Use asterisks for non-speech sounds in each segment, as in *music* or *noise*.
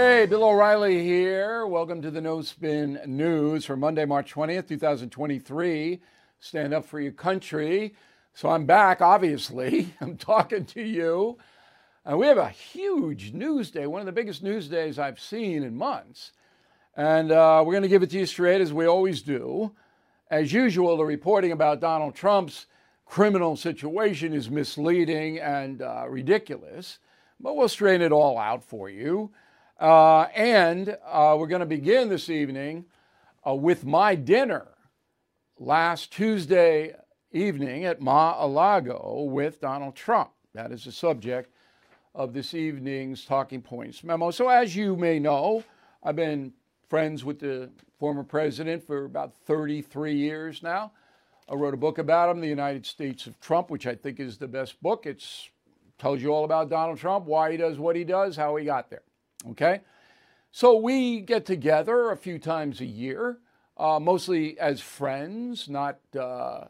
Hey, Bill O'Reilly here. Welcome to the No Spin News for Monday, March 20th, 2023. Stand up for your country. So I'm back, obviously. *laughs* I'm talking to you. And we have a huge news day, one of the biggest news days I've seen in months. And uh, we're going to give it to you straight as we always do. As usual, the reporting about Donald Trump's criminal situation is misleading and uh, ridiculous, but we'll straighten it all out for you. Uh, and uh, we're going to begin this evening uh, with my dinner last Tuesday evening at Mar-a-Lago with Donald Trump. That is the subject of this evening's Talking Points memo. So, as you may know, I've been friends with the former president for about 33 years now. I wrote a book about him, The United States of Trump, which I think is the best book. It tells you all about Donald Trump, why he does what he does, how he got there. Okay? So we get together a few times a year, uh, mostly as friends, not uh,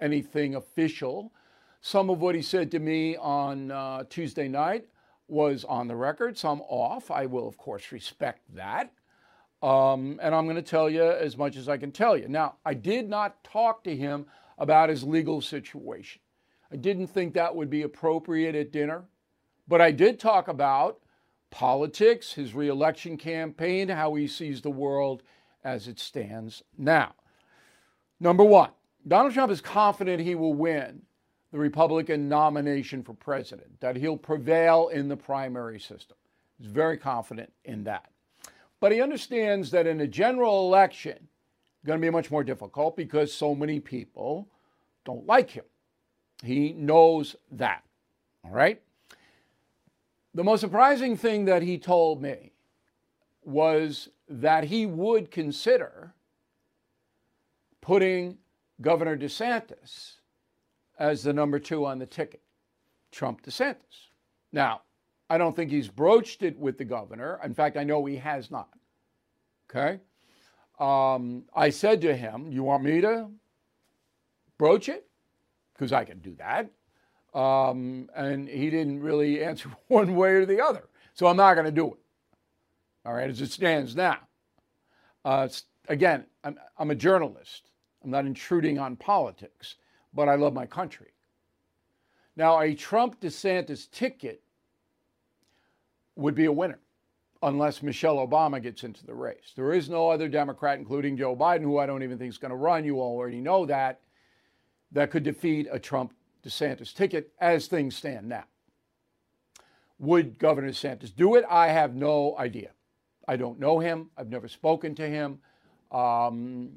anything official. Some of what he said to me on uh, Tuesday night was on the record, some off. I will, of course, respect that. Um, and I'm going to tell you as much as I can tell you. Now, I did not talk to him about his legal situation. I didn't think that would be appropriate at dinner, but I did talk about politics, his reelection campaign, how he sees the world as it stands now. Number one, Donald Trump is confident he will win the Republican nomination for president, that he'll prevail in the primary system. He's very confident in that. But he understands that in a general election, it's going to be much more difficult because so many people don't like him. He knows that. All right? The most surprising thing that he told me was that he would consider putting Governor DeSantis as the number two on the ticket, Trump DeSantis. Now, I don't think he's broached it with the governor. In fact, I know he has not. Okay? Um, I said to him, You want me to broach it? Because I can do that. Um, and he didn't really *laughs* answer *laughs* one way or the other. So I'm not going to do it. All right, as it stands now. Uh, again, I'm, I'm a journalist. I'm not intruding on politics, but I love my country. Now, a Trump DeSantis ticket would be a winner unless Michelle Obama gets into the race. There is no other Democrat, including Joe Biden, who I don't even think is going to run. You already know that, that could defeat a Trump DeSantis ticket as things stand now. Would Governor DeSantis do it? I have no idea. I don't know him. I've never spoken to him. Um,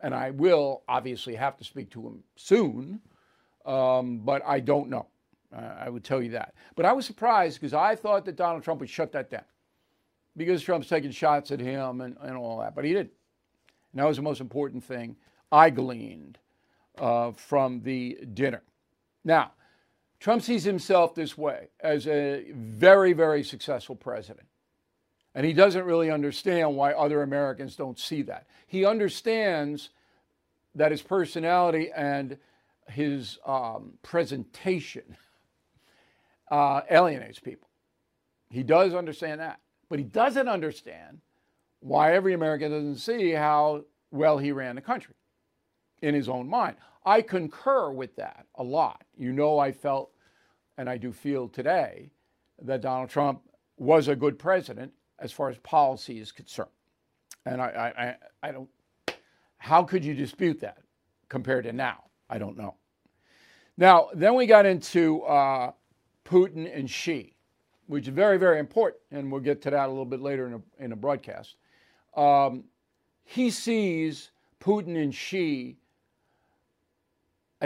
and I will obviously have to speak to him soon, um, but I don't know. Uh, I would tell you that. But I was surprised because I thought that Donald Trump would shut that down because Trump's taking shots at him and, and all that, but he didn't. And that was the most important thing I gleaned uh, from the dinner. Now, Trump sees himself this way as a very, very successful president. And he doesn't really understand why other Americans don't see that. He understands that his personality and his um, presentation uh, alienates people. He does understand that. But he doesn't understand why every American doesn't see how well he ran the country in his own mind. I concur with that a lot. You know, I felt, and I do feel today, that Donald Trump was a good president as far as policy is concerned. And I, I, I don't, how could you dispute that compared to now? I don't know. Now, then we got into uh, Putin and Xi, which is very, very important, and we'll get to that a little bit later in a, in a broadcast. um, he sees Putin and Xi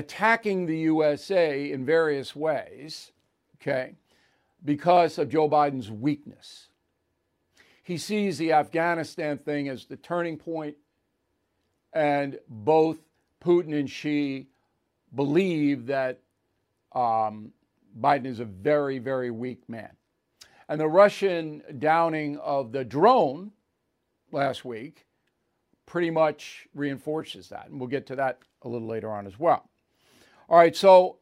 attacking the USA in various ways, okay, because of Joe Biden's weakness. He sees the Afghanistan thing as the turning point, and both Putin and Xi believe that um, Biden is a very, very weak man. And the Russian downing of the drone last week pretty much reinforces that. And we'll get to that a little later on as well. All right, so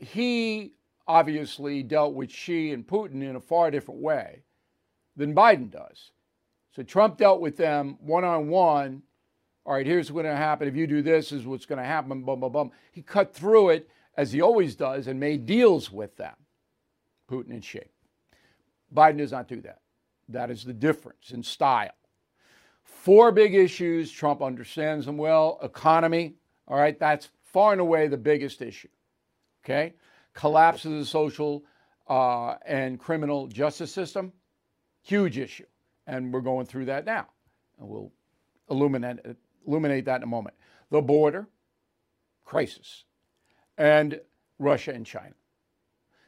he obviously dealt with Xi and Putin in a far different way than Biden does. So Trump dealt with them one on one. All right, here's what's going to happen. If you do this, is what's going to happen. Bum, bum, bum. He cut through it as he always does and made deals with them, Putin and Xi. Biden does not do that. That is the difference in style. Four big issues. Trump understands them well. Economy. All right, that's far and away the biggest issue. Okay? Collapse of the social uh, and criminal justice system. Huge issue. And we're going through that now. And we'll illuminate, illuminate that in a moment. The border, crisis. And Russia and China.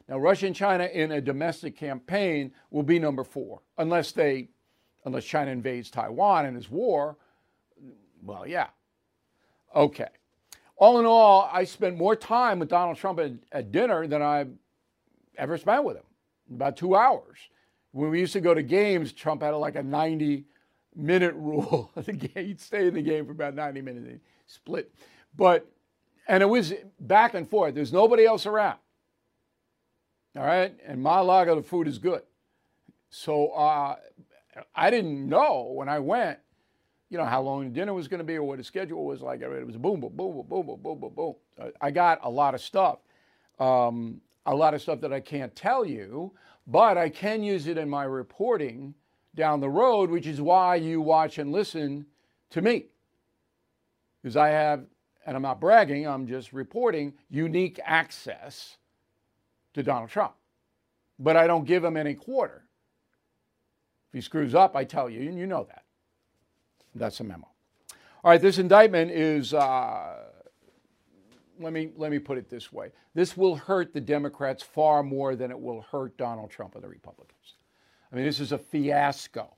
Now, Russia and China in a domestic campaign will be number four, unless they, unless China invades Taiwan and is war. Well, yeah. Okay. All in all, I spent more time with Donald Trump at, at dinner than I've ever spent with him. About two hours. When we used to go to games, Trump had like a 90 minute *laughs* rule. He'd stay in the game for about 90 minutes, and split. But, and it was back and forth. There's nobody else around. All right. And Mar-a-Lago, the food is good. So uh, I didn't know when I went, you know, how long dinner was going to be or what the schedule was like. It was boom, boom, boom, boom, boom, boom, boom, boom. I got a lot of stuff. Um, a lot of stuff that I can't tell you, but I can use it in my reporting down the road, which is why you watch and listen to me. Because I have, and I'm not bragging, I'm just reporting unique access to Donald Trump. But I don't give him any quarter. If he screws up, I tell you, and you know that. That's a memo. All right, this indictment is, uh, let, me, let me put it this way this will hurt the Democrats far more than it will hurt Donald Trump and the Republicans. I mean, this is a fiasco.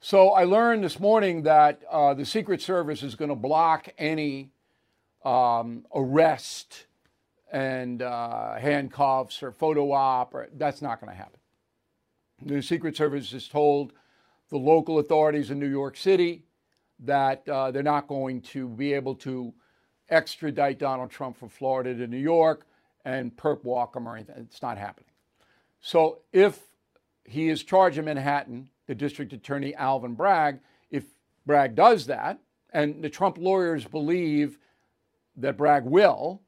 So I learned this morning that uh, the Secret Service is going to block any um, arrest and uh, handcuffs or photo op. Or, that's not going to happen. The Secret Service is told the local authorities in New York City that uh, they're not going to be able to extradite Donald Trump from Florida to New York and perp walk him or anything. It's not happening. So if he is charged in Manhattan, the district attorney Alvin Bragg, if Bragg does that, and the Trump lawyers believe that Bragg will,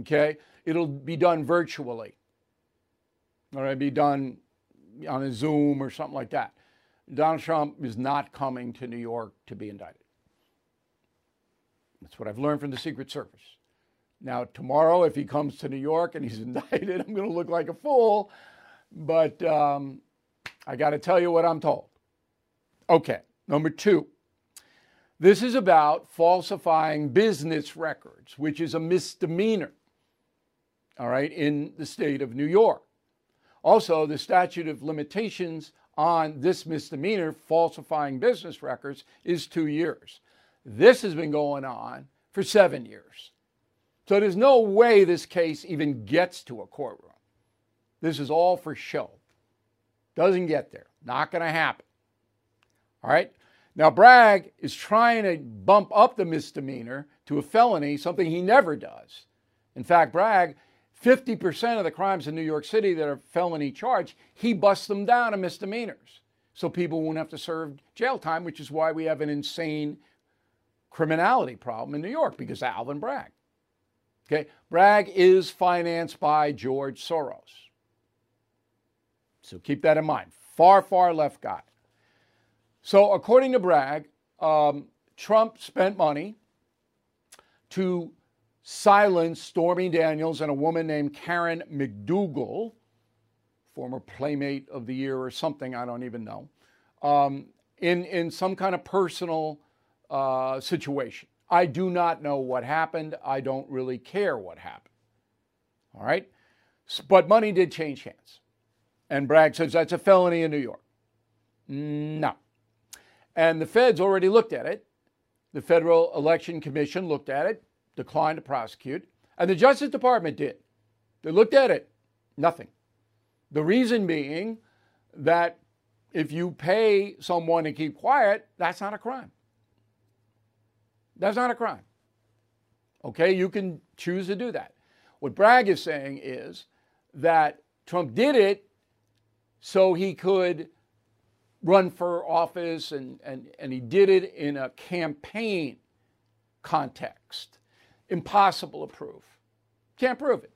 okay, it'll be done virtually. Or it'll be done on a Zoom or something like that. Donald Trump is not coming to New York to be indicted. That's what I've learned from the Secret Service. Now, tomorrow, if he comes to New York and he's *laughs* indicted, I'm going to look like a fool. But um, I got to tell you what I'm told. Okay, number two. This is about falsifying business records, which is a misdemeanor, all right, in the state of New York. Also, the statute of limitations on this misdemeanor, falsifying business records, is two years. This has been going on for seven years. So there's no way this case even gets to a courtroom. This is all for show. Doesn't get there. Not going to happen. All right? Now, Bragg is trying to bump up the misdemeanor to a felony, something he never does. In fact, Bragg, 50% of the crimes in New York City that are felony charged, he busts them down to misdemeanors. So people won't have to serve jail time, which is why we have an insane criminality problem in New York because of Alvin Bragg. Okay, Bragg is financed by George Soros. So keep that in mind. Far, far left guy. So, according to Bragg, um, Trump spent money to silence Stormy Daniels and a woman named Karen McDougal, former Playmate of the Year or something, I don't even know. Um, in, in some kind of personal uh, situation. I do not know what happened. I don't really care what happened. All right? But money did change hands. And Bragg says that's a felony in New York. No. And the feds already looked at it. The Federal Election Commission looked at it, declined to prosecute, and the Justice Department did. They looked at it, nothing. The reason being that if you pay someone to keep quiet, that's not a crime. That's not a crime. Okay, you can choose to do that. What Bragg is saying is that Trump did it so he could run for office and, and, and he did it in a campaign context. Impossible to prove. Can't prove it.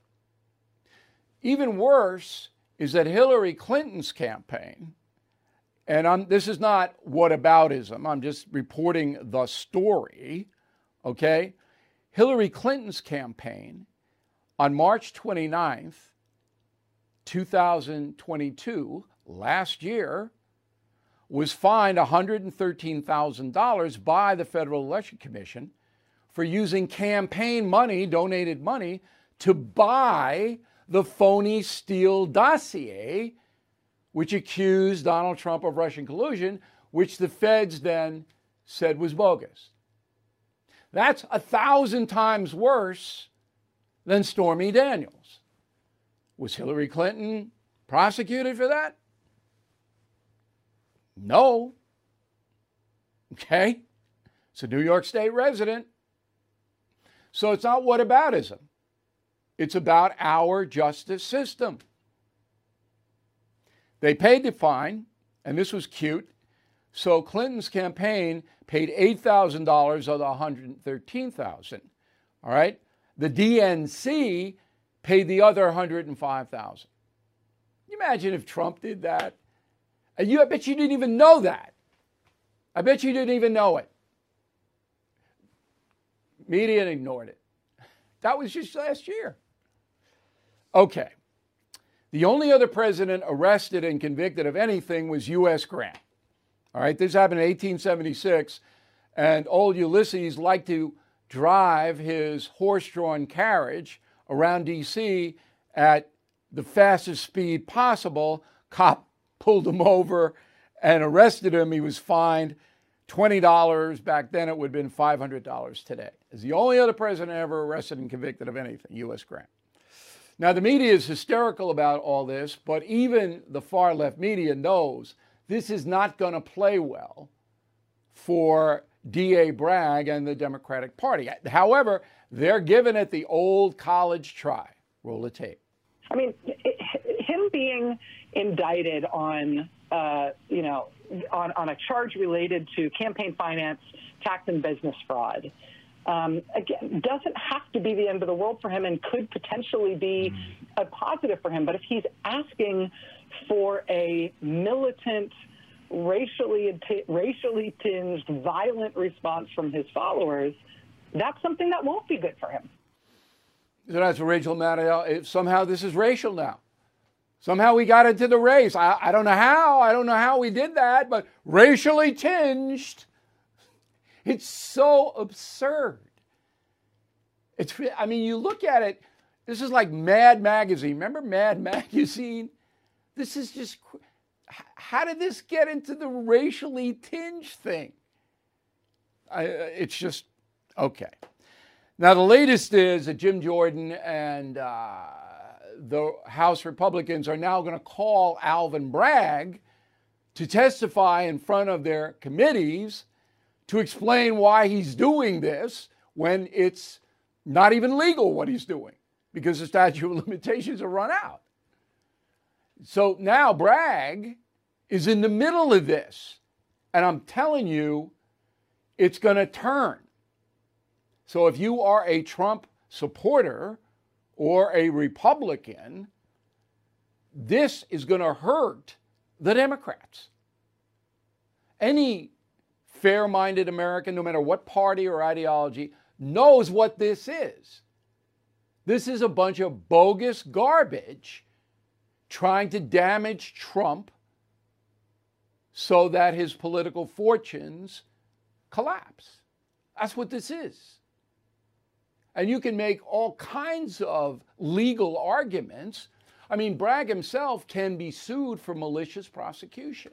Even worse is that Hillary Clinton's campaign, and I'm, this is not whataboutism, I'm just reporting the story, okay? Hillary Clinton's campaign on March 29th, 2022, last year, was fined $113,000 by the Federal Election Commission for using campaign money, donated money, to buy the phony Steele dossier, which accused Donald Trump of Russian collusion, which the feds then said was bogus. That's a thousand times worse than Stormy Daniels. Was Hillary Clinton prosecuted for that? No. Okay? It's a New York State resident. So it's not what whataboutism. It's about our justice system. They paid the fine, and this was cute. So Clinton's campaign paid $8,000 of the 113,000. All right? The DNC paid the other 105,000. You imagine if Trump did that? And you, I bet you didn't even know that. I bet you didn't even know it. Media ignored it. That was just last year. Okay. The only other president arrested and convicted of anything was U.S. Grant. All right, this happened in 1876, and old Ulysses liked to drive his horse drawn carriage around D.C. at the fastest speed possible. Cop pulled him over and arrested him. He was fined $20. Back then, it would have been $500 today. Is the only other president ever arrested and convicted of anything, U.S. Grant. Now, the media is hysterical about all this, but even the far left media knows this is not going to play well for D.A. Bragg and the Democratic Party. However, they're giving it the old college try. Roll the tape. I mean, him being indicted on, uh, you know, on, on a charge related to campaign finance, tax, and business fraud um, again, doesn't have to be the end of the world for him and could potentially be a positive for him. But if he's asking for a militant, racially racially tinged, violent response from his followers, that's something that won't be good for him. So that's Rachel Maddow. If Somehow this is racial now. Somehow we got into the race. I, I don't know how. I don't know how we did that, but racially tinged. It's so absurd. It's, I mean, you look at it, this is like Mad Magazine. Remember Mad *laughs* Magazine? This is just, how did this get into the racially tinged thing? I, it's just, okay. Now, the latest is that Jim Jordan and uh, the House Republicans are now going to call Alvin Bragg to testify in front of their committees to explain why he's doing this when it's not even legal what he's doing because the statute of limitations have run out. So now Bragg is in the middle of this. And I'm telling you, it's going to turn. So if you are a Trump supporter or a Republican, this is going to hurt the Democrats. Any fair minded American, no matter what party or ideology, knows what this is. This is a bunch of bogus garbage trying to damage Trump so that his political fortunes collapse. That's what this is. And you can make all kinds of legal arguments. I mean, Bragg himself can be sued for malicious prosecution.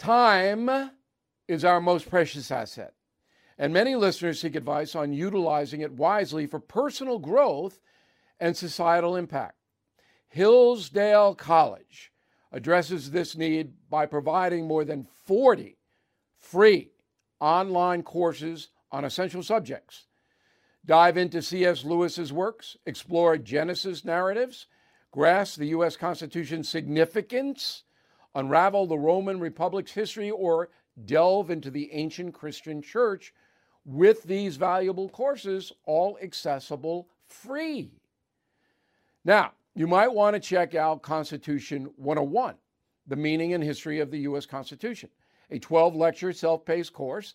Time is our most precious asset, and many listeners seek advice on utilizing it wisely for personal growth and societal impact. Hillsdale College addresses this need by providing more than 40 free online courses on essential subjects. Dive into C.S. Lewis's works, explore Genesis narratives, grasp the U.S. Constitution's significance, unravel the Roman Republic's history, or delve into the ancient Christian church with these valuable courses, all accessible free. Now, you might want to check out Constitution 101, the meaning and history of the U.S. Constitution, a 12 lecture self paced course.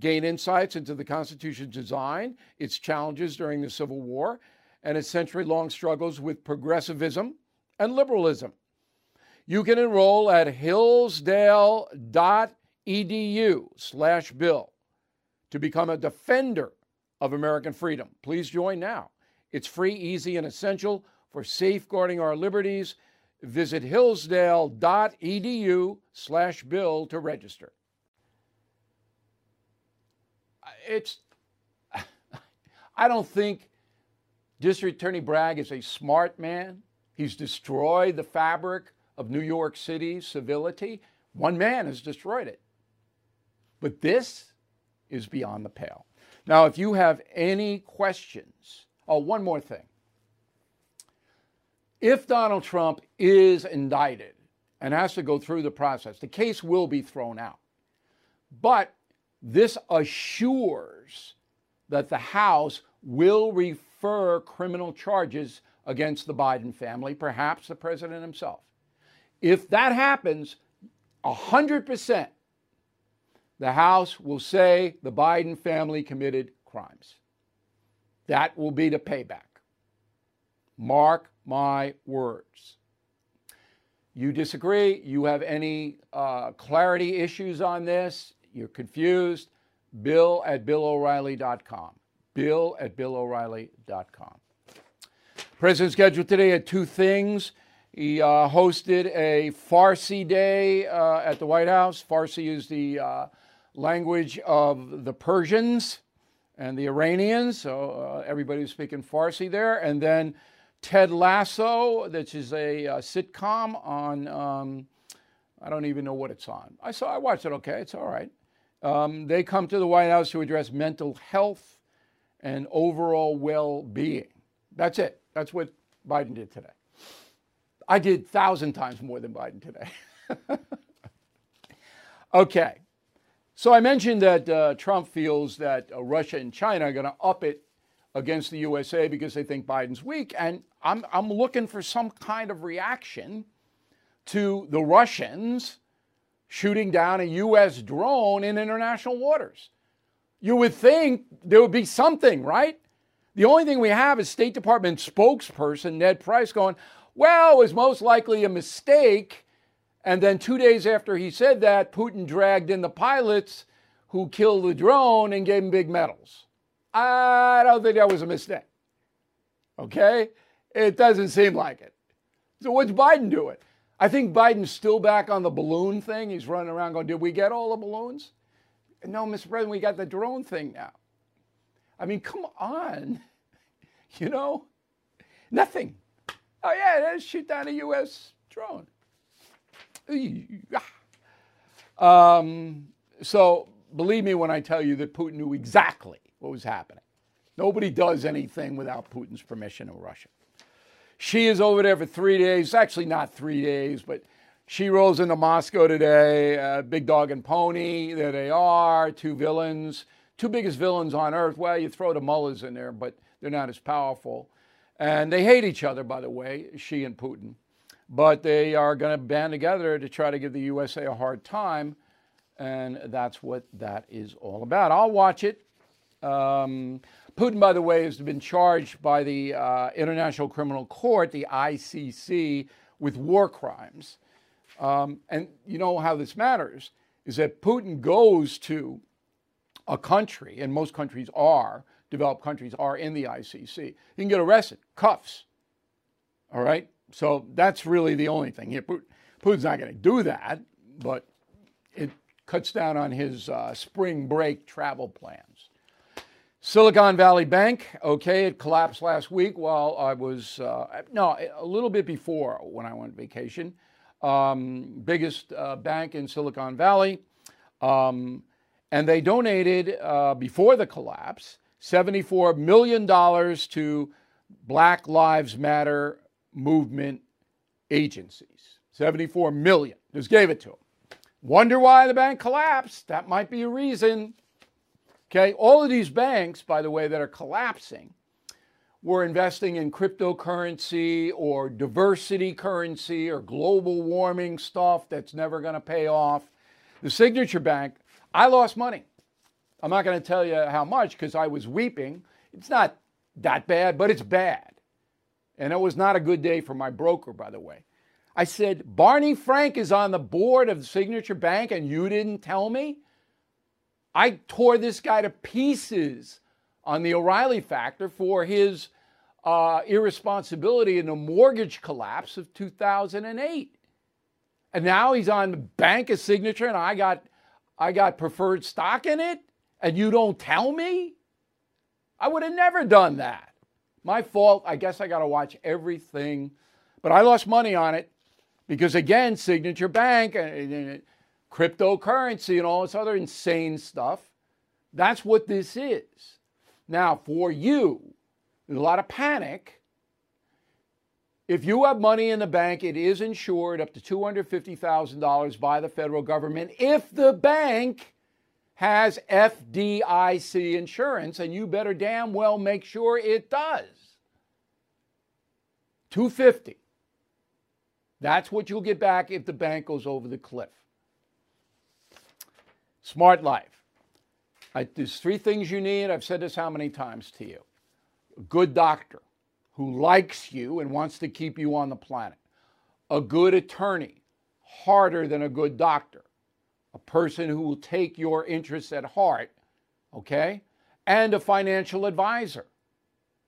Gain insights into the Constitution's design, its challenges during the Civil War, and its century long struggles with progressivism and liberalism. You can enroll at hillsdale.edu slash bill to become a defender of American freedom. Please join now. It's free, easy, and essential for safeguarding our liberties. Visit hillsdale.edu slash bill to register. It's, I don't think District Attorney Bragg is a smart man. He's destroyed the fabric of New York City's civility. One man has destroyed it. But this is beyond the pale. Now, if you have any questions, oh, one more thing. If Donald Trump is indicted and has to go through the process, the case will be thrown out. But this assures that the House will refer criminal charges against the Biden family, perhaps the president himself. If that happens, 100%, the House will say the Biden family committed crimes. That will be the payback. Mark my words. You disagree? You have any uh, clarity issues on this? You're confused? Bill at BillO'Reilly.com. Bill at BillO'Reilly.com. President scheduled today at two things. He uh, hosted a Farsi day uh, at the White House. Farsi is the uh, language of the Persians and the Iranians, so uh, everybody was speaking Farsi there. And then Ted Lasso, which is a uh, sitcom on, um, I don't even know what it's on. I saw, I watched it. Okay, it's all right. Um, they come to the White House to address mental health and overall well-being. That's it. That's what Biden did today. I did thousand times more than Biden today. *laughs* okay. So I mentioned that uh, Trump feels that uh, Russia and China are going to up it against the USA because they think Biden's weak. And I'm, I'm looking for some kind of reaction to the Russians shooting down a U.S. drone in international waters. You would think there would be something, right? The only thing we have is State Department spokesperson Ned Price going, well, it was most likely a mistake. And then two days after he said that, Putin dragged in the pilots who killed the drone and gave him big medals. I don't think that was a mistake. Okay? It doesn't seem like it. So what's Biden doing? I think Biden's still back on the balloon thing. He's running around going, Did we get all the balloons? No, Mr. President, we got the drone thing now. I mean, come on. *laughs* You know, nothing. Oh, yeah, let's shoot down a U.S. drone. Um, so believe me when I tell you that Putin knew exactly what was happening. Nobody does anything without Putin's permission in Russia. Xi is over there for three days. Actually, not three days, but Xi rolls into Moscow today. Uh, big dog and pony. There they are. Two villains. Two biggest villains on earth. Well, you throw the mullahs in there, but they're not as powerful. And they hate each other, by the way, Xi and Putin. But they are going to band together to try to give the USA a hard time. And that's what that is all about. I'll watch it. Um, Putin, by the way, has been charged by the uh, International Criminal Court, the ICC, with war crimes. Um, and you know how this matters is that Putin goes to a country, and most countries are, developed countries are in the ICC. You can get arrested, cuffs. All right? So that's really the only thing. Putin's not going to do that, but it cuts down on his uh, spring break travel plans. Silicon Valley Bank, okay, it collapsed last week while I was, uh, no, a little bit before when I went vacation. Um, biggest uh, bank in Silicon Valley. Um, and they donated, uh, before the collapse, $74 million to Black Lives Matter movement agencies. 74 million. Just gave it to them. Wonder why the bank collapsed? That might be a reason. Okay, all of these banks, by the way, that are collapsing were investing in cryptocurrency or diversity currency or global warming stuff that's never going to pay off. The Signature Bank, I lost money. I'm not going to tell you how much because I was weeping. It's not that bad, but it's bad. And it was not a good day for my broker, by the way. I said, Barney Frank is on the board of Signature Bank and you didn't tell me? I tore this guy to pieces on the O'Reilly factor for his uh, irresponsibility in the mortgage collapse of 2008. And now he's on the bank of signature and I got I got preferred stock in it and you don't tell me? I would have never done that. My fault. I guess I got to watch everything. But I lost money on it because again, Signature Bank and, cryptocurrency and all this other insane stuff. That's what this is. Now, for you, there's a lot of panic. If you have money in the bank, it is insured up to $250,000 by the federal government if the bank has FDIC insurance, and you better damn well make sure it does. 250. That's what you'll get back if the bank goes over the cliff. Smart life. I, there's three things you need. I've said this how many times to you? A good doctor who likes you and wants to keep you on the planet. A good attorney, harder than a good doctor. A person who will take your interests at heart, okay? And a financial advisor.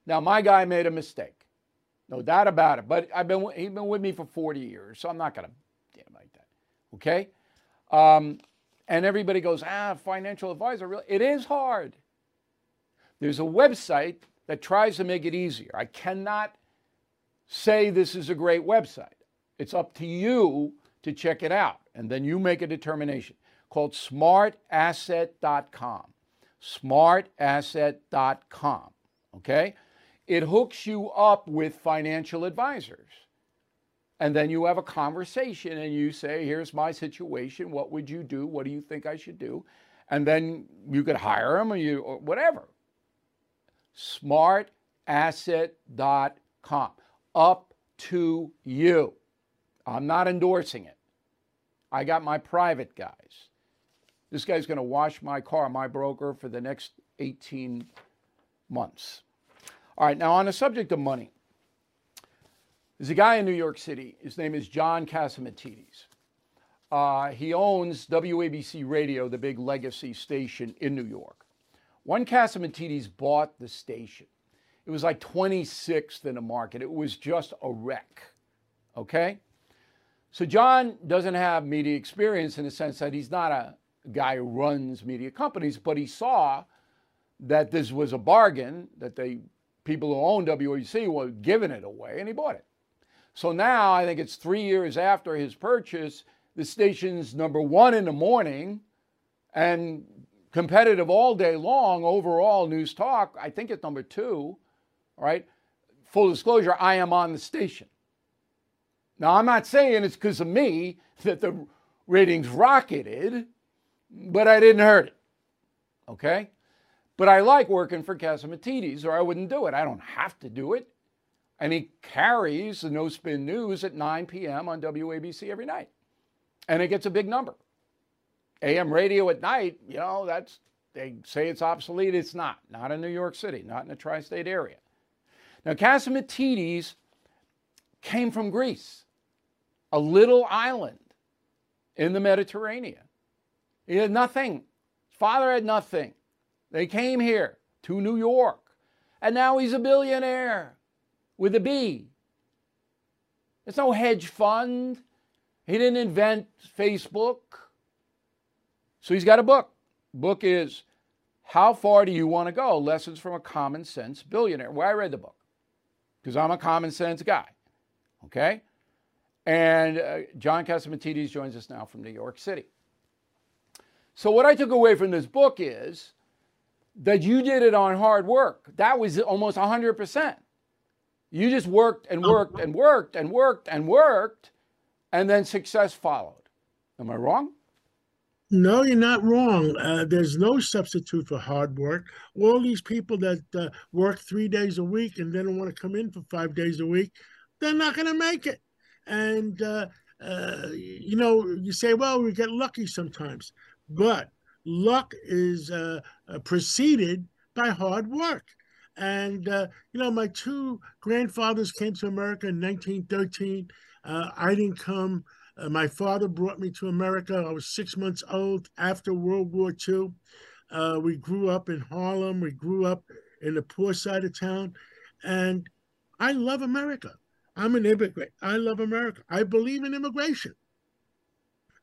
Now, my guy made a mistake. No doubt about it. But I've been he's been with me for 40 years, so I'm not to damn like that. Okay? Um, and everybody goes, ah, financial advisor, really? It is hard. There's a website that tries to make it easier. I cannot say this is a great website. It's up to you to check it out, and then you make a determination called smartasset.com. Smartasset.com. Okay? It hooks you up with financial advisors. And then you have a conversation and you say, here's my situation. What would you do? What do you think I should do? And then you could hire them or you or whatever. Smartasset.com. Up to you. I'm not endorsing it. I got my private guys. This guy's going to wash my car, my broker, for the next 18 months. All right, now on the subject of money, there's a guy in New York City. His name is John Catsimatidis. Uh, he owns WABC Radio, the big legacy station in New York. One Catsimatidis bought the station. It was like 26th in the market. It was just a wreck. Okay? So John doesn't have media experience in the sense that he's not a guy who runs media companies, but he saw that this was a bargain, that they people who own WABC were giving it away, and he bought it. So now I think it's three years after his purchase, the station's number one in the morning and competitive all day long overall news talk. I think it's number two, right? Full disclosure, I am on the station. Now, I'm not saying it's because of me that the ratings rocketed, but I didn't hurt it. Okay? But I like working for Catsimatidis, or I wouldn't do it. I don't have to do it. And he carries the No Spin News at 9 p.m. on WABC every night. And it gets a big number. AM radio at night, you know, that's, they say it's obsolete. It's not. Not in New York City, not in the tri state area. Now, Catsimatidis came from Greece, a little island in the Mediterranean. He had nothing. His father had nothing. They came here to New York, and now he's a billionaire with a B. It's no hedge fund. He didn't invent Facebook. So he's got a book. Book is How Far Do You Want to Go? Lessons from a Common Sense Billionaire. Well, I read the book because I'm a common sense guy. Okay? And uh, John Catsimatidis joins us now from New York City. So, what I took away from this book is that you did it on hard work. That was almost 100%. You just worked and worked and worked and worked and worked, and then success followed. Am I wrong? No, you're not wrong. Uh, there's no substitute for hard work. All these people that uh, work three days a week and then want to come in for five days a week, they're not going to make it. And, uh, uh, you know, you say, well, we get lucky sometimes. But luck is uh, uh, preceded by hard work. And, uh, you know, my two grandfathers came to America in 1913. Uh, I didn't come. My father brought me to America. I was six months old after World War II. We grew up in Harlem. We grew up in the poor side of town. And I love America. I'm an immigrant. I love America. I believe in immigration.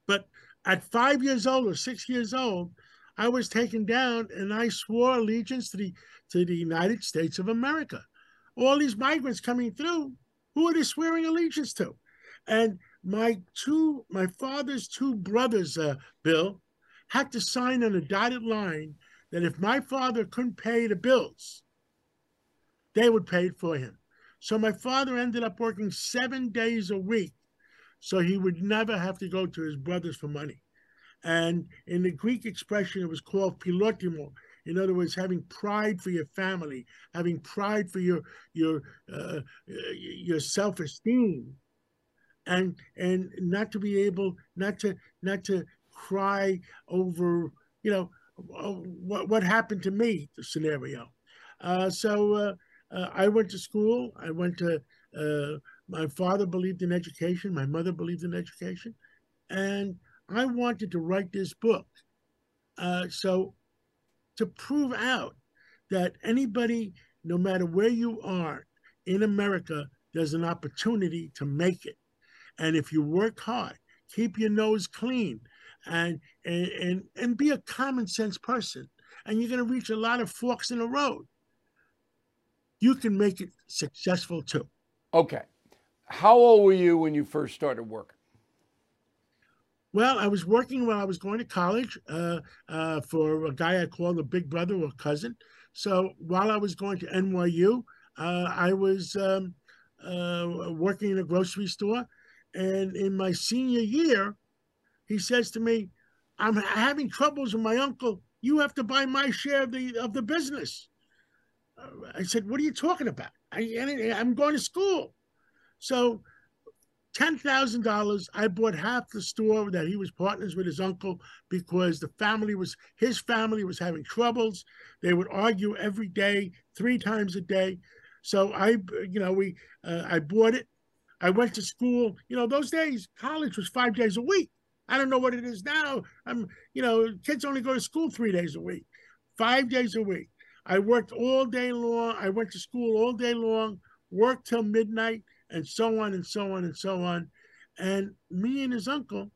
But at five years old or six years old, I was taken down and I swore allegiance to the to the United States of America. All these migrants coming through, who are they swearing allegiance to? And my two, my father's two brothers, uh, Bill, had to sign on a dotted line that if my father couldn't pay the bills, they would pay it for him. So my father ended up working seven days a week so he would never have to go to his brothers for money. And in the Greek expression, it was called philotimo. In other words, having pride for your family, having pride for your your uh, your self esteem, and and not to be able not to not to cry over you know what what happened to me the scenario. Uh, so uh, uh I went to school. I went to uh, my father believed in education. My mother believed in education. And I wanted to write this book. Uh, so to prove out that anybody, no matter where you are in America, there's an opportunity to make it. And if you work hard, keep your nose clean, and and and, and be a common sense person, and you're going to reach a lot of forks in the road. You can make it successful too. Okay. How old were you when you first started working? Well, I was working when I was going to college uh, uh, for a guy I called a big brother or cousin. So while I was going to NYU, uh, I was um, uh, working in a grocery store. And in my senior year, he says to me, I'm having troubles with my uncle. You have to buy my share of the, of the business. I said, What are you talking about? I, I'm going to school. So $10,000, I bought half the store that he was partners with his uncle because the family was, his family was having troubles. They would argue every day, three times a day. So I, you know, we, uh, I bought it. I went to school. You know, those days, college was five days a week. I don't know what it is now. I'm, you know, kids only go to school three days a week, five days a week. I worked all day long. I went to school all day long, worked till midnight, and so on and so on and so on. And me and his uncle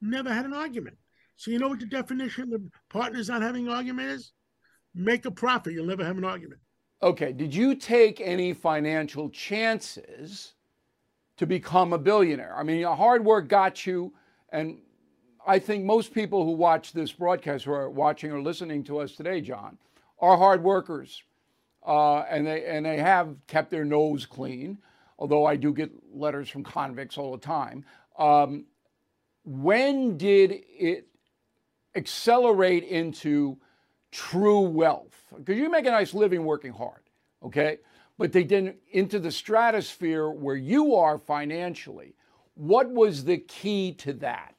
never had an argument. So you know what the definition of partners not having argument is? Make a profit. You'll never have an argument. Okay. Did you take any financial chances to become a billionaire? I mean, your hard work got you, and I think most people who watch this broadcast, who are watching or listening to us today, John, are hard workers, uh, and they and they have kept their nose clean. Although I do get letters from convicts all the time. Um, when did it accelerate into true wealth? Because you make a nice living working hard, okay? But they didn't into the stratosphere where you are financially. What was the key to that?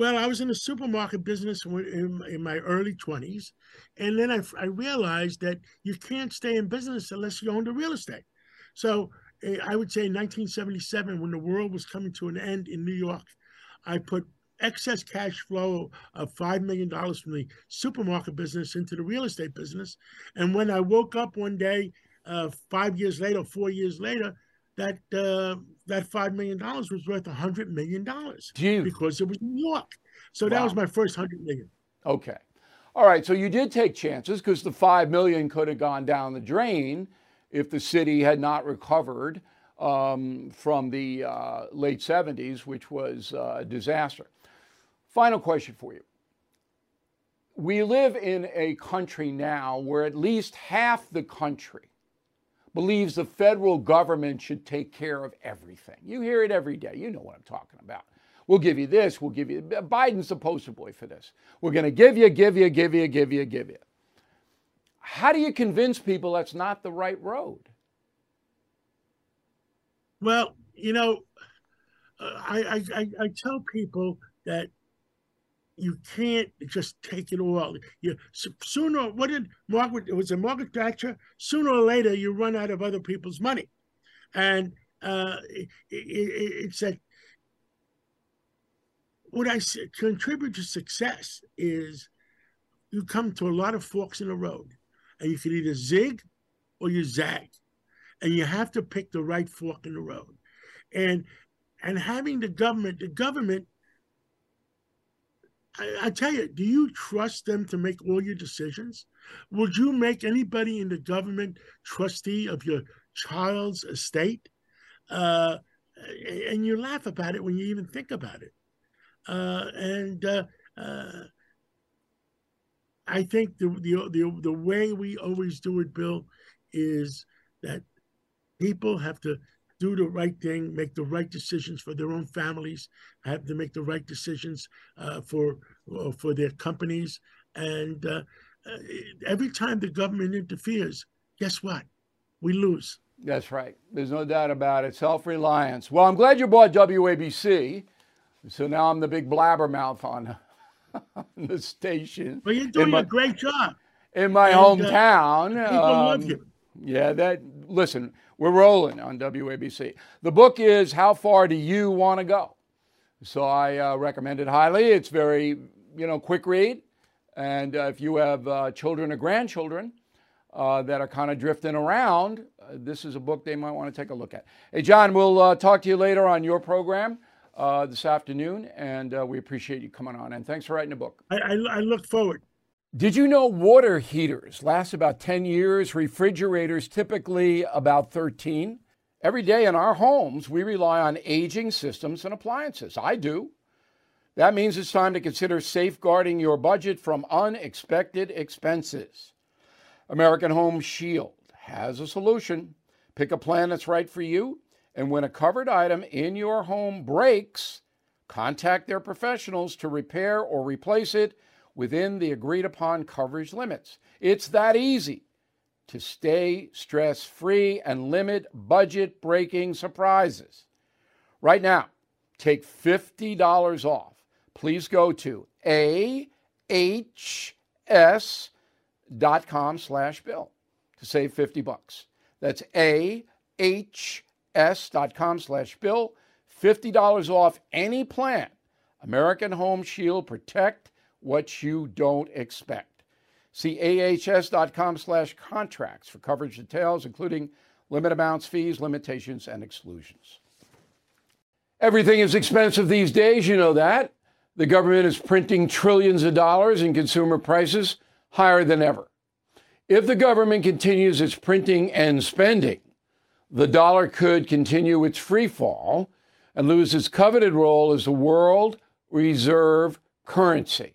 Well, I was in the supermarket business in, in my early 20s. And then I, I, realized that you can't stay in business unless you own the real estate. So eh, I would say in 1977, when the world was coming to an end in New York, I put excess cash flow of $5 million from the supermarket business into the real estate business. And when I woke up one day, uh, five years later, four years later, that uh, that five million dollars was worth a hundred million dollars because it was New York. So wow. that was my first hundred million. Okay, all right. So you did take chances because the five million could have gone down the drain if the city had not recovered um, from the uh, late 70s, which was uh, a disaster. Final question for you. We live in a country now where at least half the country believes the federal government should take care of everything. You hear it every day. You know what I'm talking about. We'll give you this, we'll give you Biden's the poster boy for this. We're going to give you, give you, give you, give you, give you. How do you convince people that's not the right road? Well, you know, uh, I, I, I tell people that you can't just take it all. You sooner. What did Margaret? It was a Margaret Thatcher. Sooner or later, you run out of other people's money, and uh, it, it, it's that. What I contribute to success is you come to a lot of forks in the road, and you can either zig or you zag and you have to pick the right fork in the road. And and having the government, the government, I, I tell you, do you trust them to make all your decisions? Would you make anybody in the government trustee of your child's estate? Uh, and you laugh about it when you even think about it. Uh, and uh, uh, I think the, the the the way we always do it, Bill, is that people have to do the right thing, make the right decisions for their own families, have to make the right decisions uh, for uh, for their companies. And uh, uh every time the government interferes, guess what? We lose. That's right. There's no doubt about it. Self reliance. Well, I'm glad you bought WABC. So now I'm the big blabbermouth on, *laughs* the station. Well, you're doing my, a great job. In my and, uh, hometown. people um, love you. Yeah, that, listen, we're rolling on WABC. The book is How Far Do You Want to Go? So I uh, recommend it highly. It's very, you know, quick read. And uh, if you have uh, children or grandchildren uh, that are kind of drifting around, uh, this is a book they might want to take a look at. Hey, John, we'll uh, talk to you later on your program this afternoon. And we appreciate you coming on. And thanks for writing the book. I, I, I look forward. Did you know water heaters last about 10 years, refrigerators typically about 13? Every day in our homes, we rely on aging systems and appliances. I do. That means it's time to consider safeguarding your budget from unexpected expenses. American Home Shield has a solution. Pick a plan that's right for you, and when a covered item in your home breaks, contact their professionals to repair or replace it within the agreed upon coverage limits. It's that easy to stay stress free and limit budget breaking surprises. Right now, take $50 off. Please go to ahs.com slash bill to save 50 bucks. That's ahs.com slash bill. $50 off any plan. American Home Shield Protect what you don't expect. See ahs.com slash contracts for coverage details, including limit amounts, fees, limitations, and exclusions. Everything is expensive these days, you know that. The government is printing trillions of dollars and consumer prices higher than ever. If the government continues its printing and spending, the dollar could continue its free fall and lose its coveted role as the world reserve currency.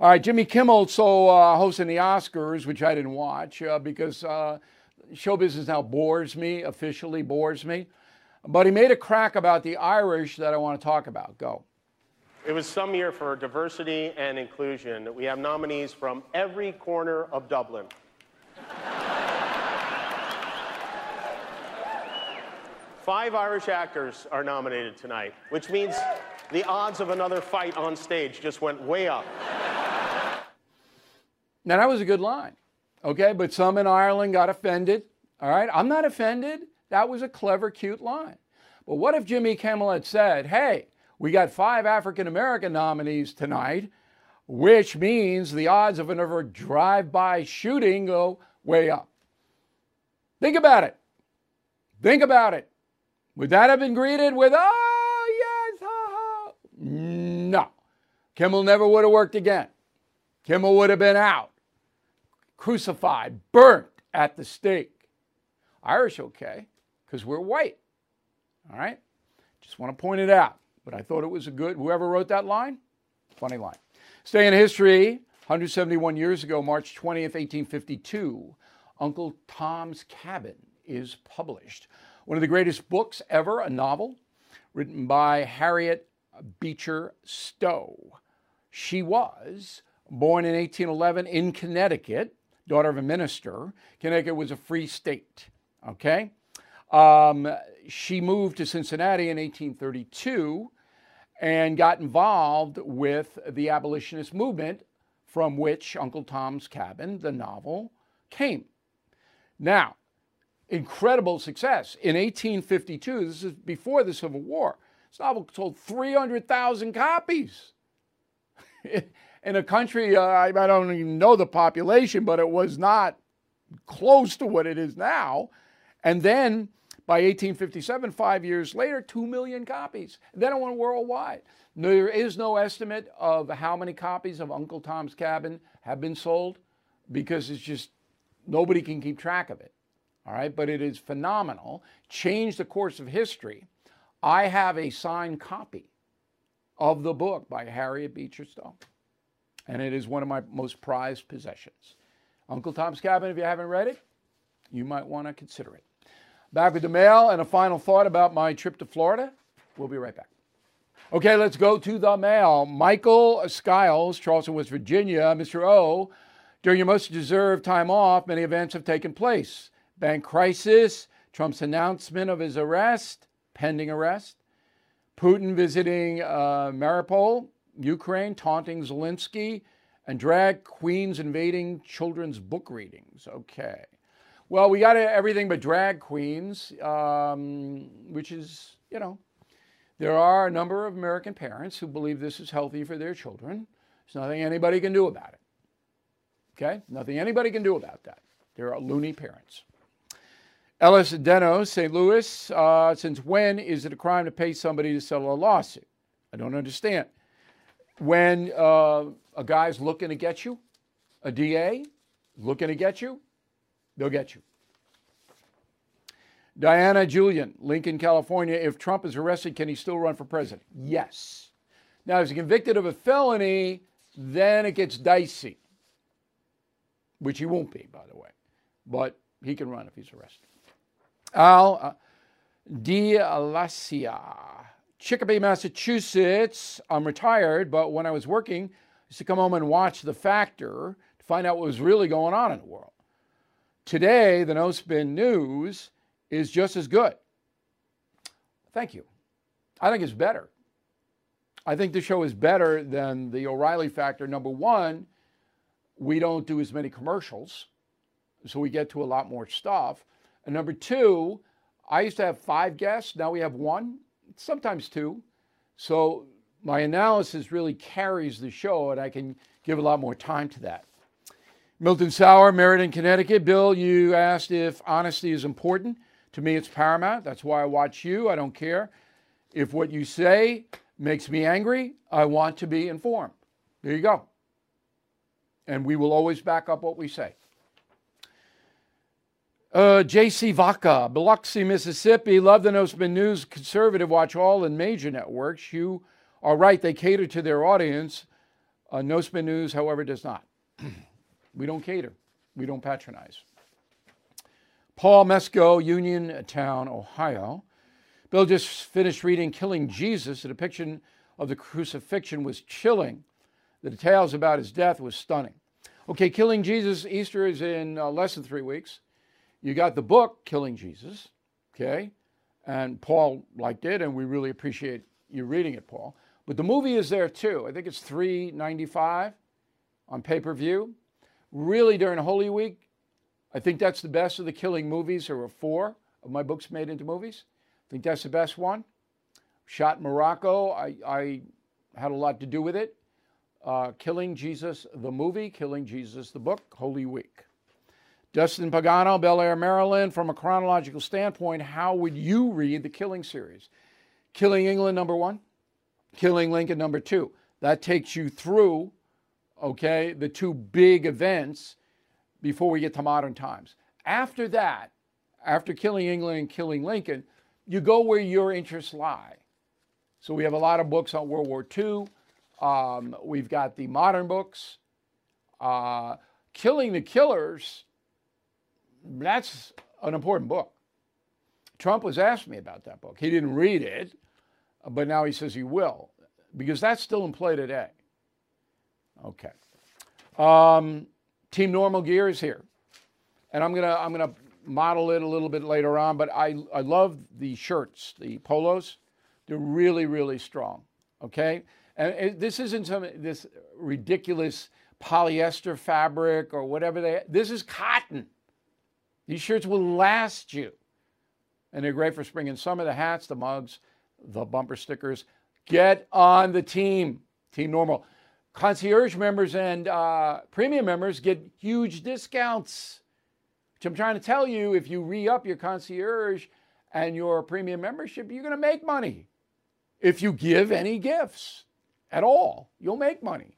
All right, Jimmy Kimmel so uh, hosting the Oscars, which I didn't watch uh, because uh, show business now bores me, officially bores me. But he made a crack about the Irish that I want to talk about. Go. It was some year for diversity and inclusion. We have nominees from every corner of Dublin. Five Irish actors are nominated tonight, which means the odds of another fight on stage just went way up. Now, that was a good line, okay? But some in Ireland got offended, all right? I'm not offended. That was a clever, cute line. But what if Jimmy Kimmel had said, hey, we got five African American nominees tonight, which means the odds of another drive by shooting go way up? Think about it. Think about it. Would that have been greeted with, oh, yes, ha, ha? No. Kimmel never would have worked again. Kimmel would have been out crucified, burnt at the stake. Irish, okay, because we're white. All right? Just want to point it out. But I thought it was a good, whoever wrote that line, funny line. Stay in history, 171 years ago, March 20th, 1852, Uncle Tom's Cabin is published. One of the greatest books ever, a novel written by Harriet Beecher Stowe. She was born in 1811 in Connecticut daughter of a minister. Connecticut was a free state. Okay? Um, she moved to Cincinnati in 1832 and got involved with the abolitionist movement from which Uncle Tom's Cabin, the novel, came. Now, incredible success. In 1852, this is before the Civil War, this novel sold 300,000 copies. *laughs* in a country, uh, I, I don't even know the population, but it was not close to what it is now. And then by 1857, five years later, 2 million copies. Then it went worldwide. There is no estimate of how many copies of Uncle Tom's Cabin have been sold because it's just nobody can keep track of it. All right, but it is phenomenal, changed the course of history. I have a signed copy of the book by Harriet Beecher Stowe and it is one of my most prized possessions. Uncle Tom's Cabin, if you haven't read it, you might want to consider it. Back with the mail and a final thought about my trip to Florida. We'll be right back. Okay, let's go to the mail. Michael Skiles, Charleston, West Virginia. Mr. O, during your most deserved time off, many events have taken place. Bank crisis, Trump's announcement of his arrest, pending arrest, Putin visiting uh, Mariupol, Ukraine taunting Zelensky, and drag queens invading children's book readings. Okay. Well, we got everything but drag queens, um, which is, you know, there are a number of American parents who believe this is healthy for their children. There's nothing anybody can do about it. Okay? Nothing anybody can do about that. There are loony parents. Ellis Deno, St. Louis, uh, since when is it a crime to pay somebody to settle a lawsuit? I don't understand when uh, a guy's looking to get you, a DA looking to get you, they'll get you. Diana Julian, Lincoln, California. If Trump is arrested, can he still run for president? Yes. Now, if he's convicted of a felony, then it gets dicey, which he won't be, by the way. But he can run if he's arrested. Al uh, D'Alacia, Chicopee, Massachusetts. I'm retired, but when I was working, I used to come home and watch The Factor to find out what was really going on in the world. Today, the No Spin News is just as good. Thank you. I think it's better. I think the show is better than the O'Reilly Factor. Number one, we don't do as many commercials, so we get to a lot more stuff. And number two, I used to have five guests. Now we have one, sometimes two. So my analysis really carries the show, and I can give a lot more time to that. Milton Sauer, Meriden, Connecticut. Bill, you asked if honesty is important. To me, it's paramount. That's why I watch you. I don't care if what you say makes me angry. I want to be informed. There you go. And we will always back up what we say. Uh, J.C. Vaca, Biloxi, Mississippi. Love the No Spin News. Conservative watch all and major networks. You are right. They cater to their audience. Uh, no Spin News, however, does not. *clears throat* we don't cater. We don't patronize. Paul Mesco, Uniontown, Ohio. Bill just finished reading Killing Jesus. The depiction of the crucifixion was chilling. The details about his death was stunning. Okay, Killing Jesus, Easter is in uh, less than three weeks. You got the book, Killing Jesus, okay? And Paul liked it, and we really appreciate you reading it, Paul. But the movie is there too. I think it's $3.95 on pay per view. Really, during Holy Week, I think that's the best of the Killing movies. There were four of my books made into movies. I think that's the best one. Shot Morocco, I, I had a lot to do with it. Uh, Killing Jesus, the movie, Killing Jesus, the book, Holy Week. Dustin Pagano, Bel Air, Maryland. From a chronological standpoint, how would you read the Killing series? Killing England, number one. Killing Lincoln, number two. That takes you through, okay, the two big events before we get to modern times. After that, after Killing England and Killing Lincoln, you go where your interests lie. So we have a lot of books on World War II. Um, we've got the modern books. Uh, Killing the Killers that's an important book. Trump was asking me about that book. He didn't read it, but now he says he will, because that's still in play today. Okay. Um, Team Normal Gear is here, and I'm gonna I'm gonna model it a little bit later on. But I I love the shirts, the polos. They're really really strong. Okay, and it, this isn't some this ridiculous polyester fabric or whatever they. This is cotton. These shirts will last you. And they're great for spring and summer. The hats, the mugs, the bumper stickers. Get on the team. Team Normal. Concierge members and uh, premium members get huge discounts. Which I'm trying to tell you, if you re up your concierge and your premium membership, you're going to make money. If you give any gifts at all, you'll make money.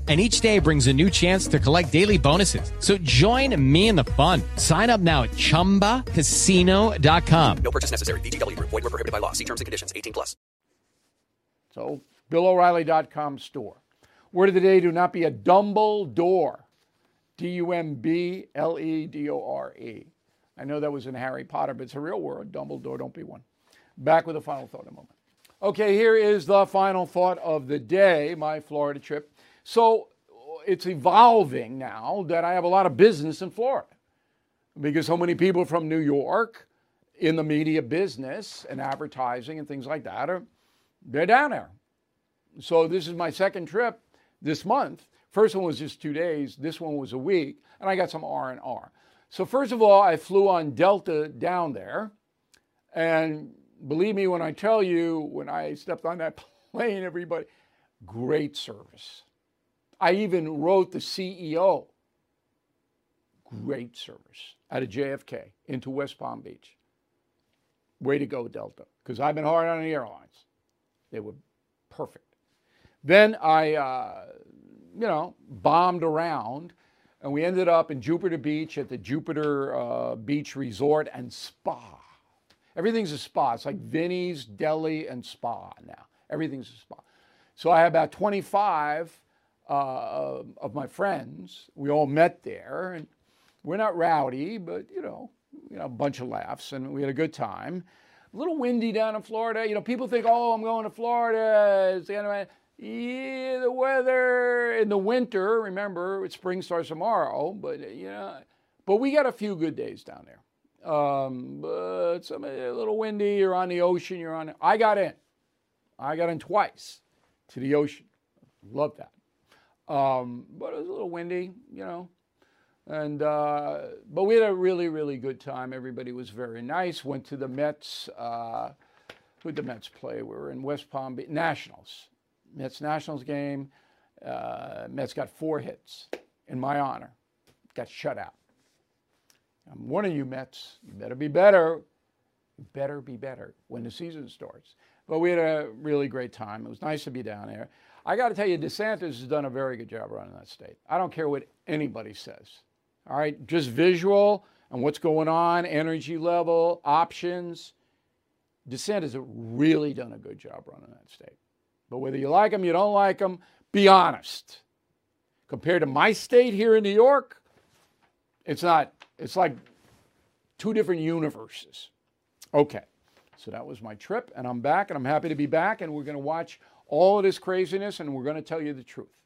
and each day brings a new chance to collect daily bonuses. So join me in the fun. Sign up now at ChumbaCasino.com. No purchase necessary. VGW. Void were prohibited by law. See terms and conditions. 18 plus. So, BillO'Reilly.com store. Word of the day, do not be a Dumbledore. D-U-M-B-L-E-D-O-R-E. I know that was in Harry Potter, but it's a real word. Dumbledore, don't be one. Back with a final thought in a moment. Okay, here is the final thought of the day, my Florida trip. So it's evolving now that I have a lot of business in Florida because so many people from New York in the media business and advertising and things like that are they're down there. So this is my second trip this month. First one was just two days. This one was a week, and I got some R and R. So first of all, I flew on Delta down there, and believe me when I tell you, when I stepped on that *laughs* plane, everybody, great service. I even wrote the CEO. Great service out of JFK into West Palm Beach. Way to go, Delta, because I've been hard on the airlines. They were perfect. Then I, uh, you know, bombed around, and we ended up in Jupiter Beach at the Jupiter uh, Beach Resort and Spa. Everything's a spa. It's like Vinny's Deli and Spa now. Everything's a spa. So I had about 25 uh, of my friends. We all met there, and we're not rowdy, but you know, you know, a bunch of laughs, and we had a good time. A little windy down in Florida. You know, people think, oh, I'm going to Florida. It's the end of yeah, the weather in the winter. Remember, spring starts tomorrow, but you know, but we got a few good days down there. Um, but some a little windy. You're on the ocean. You're on. I got in. I got in twice to the ocean. Love that. Um, but it was a little windy, you know. And uh, but we had a really really good time. Everybody was very nice. Went to the Mets. Uh, who the Mets play? We were in West Palm Beach Nationals. Mets Nationals game. Uh, Mets got four hits in my honor. Got shut out. I'm warning you, Mets. You better be better. You better be better when the season starts. But we had a really great time. It was nice to be down there. I got to tell you, DeSantis has done a very good job running that state. I don't care what anybody says. All right, just visual and what's going on, energy level, options. DeSantis has really done a good job running that state. But whether you like him, you don't like him, be honest. Compared to my state here in New York, it's not, it's like two different universes. Okay, so that was my trip, and I'm back, and I'm happy to be back, and we're going to watch all of this craziness, and we're going to tell you the truth.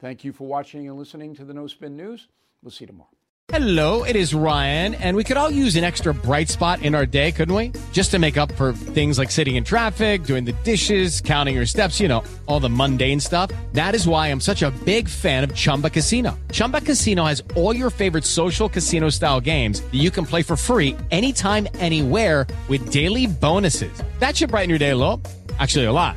Thank you for watching and listening to the No Spin News. We'll see you tomorrow. Hello, it is Ryan, and we could all use an extra bright spot in our day, couldn't we? Just to make up for things like sitting in traffic, doing the dishes, counting your steps, you know, all the mundane stuff. That is why I'm such a big fan of Chumba Casino. Chumba Casino has all your favorite social casino style games that you can play for free anytime, anywhere with daily bonuses. That should brighten your day a little. Actually, a lot.